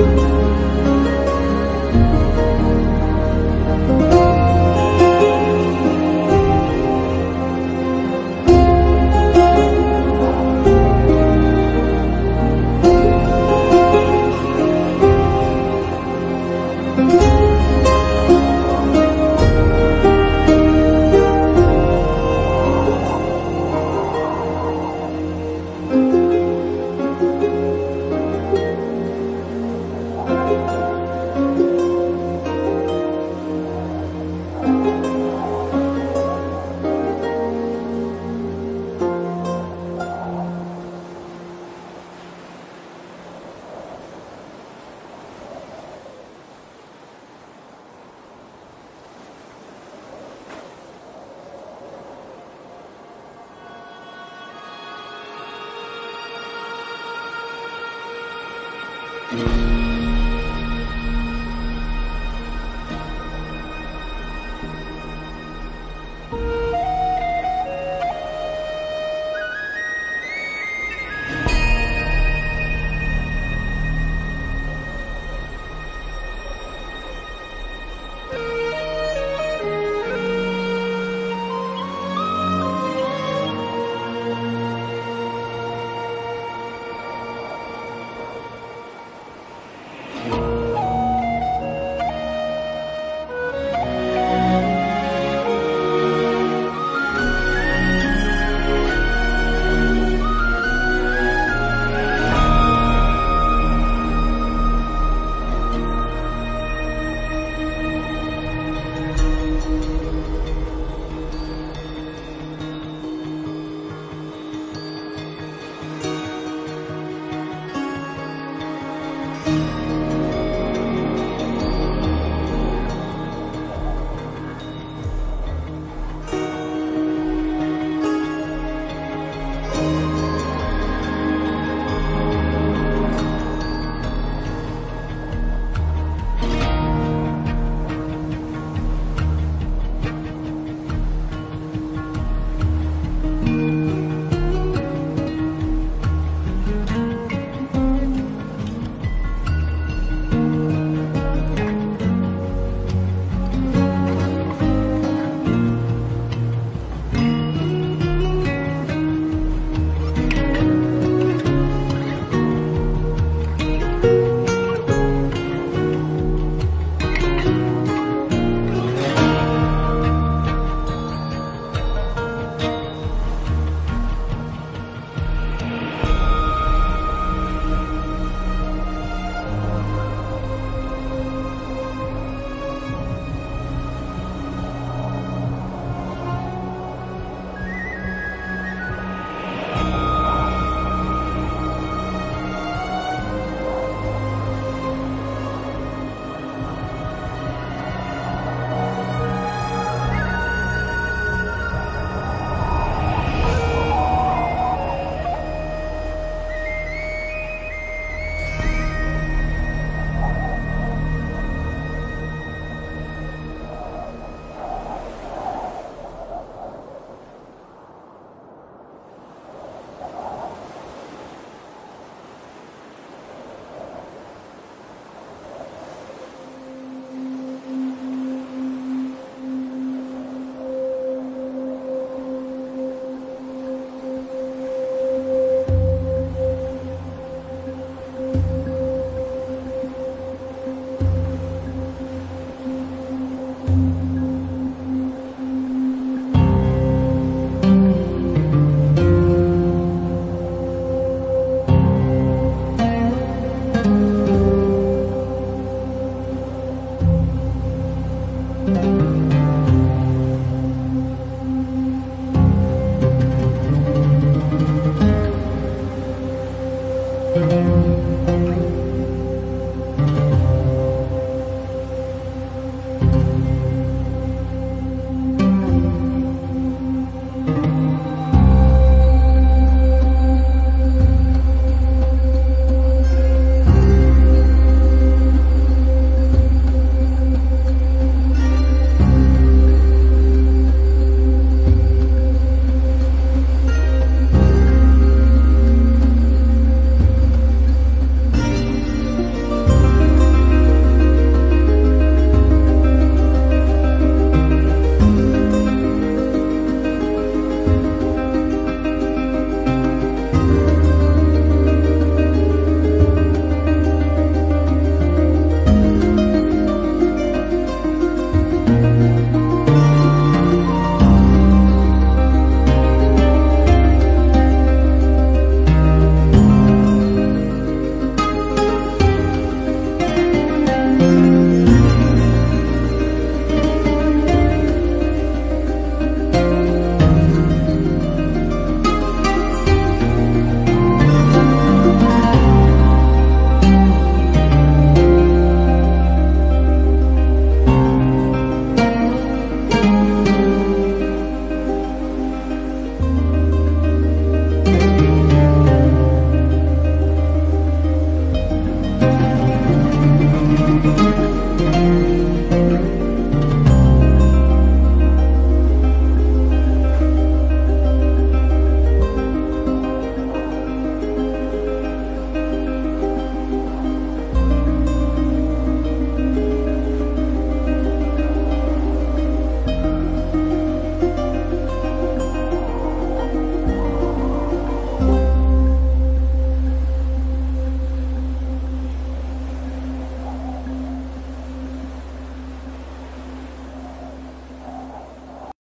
you.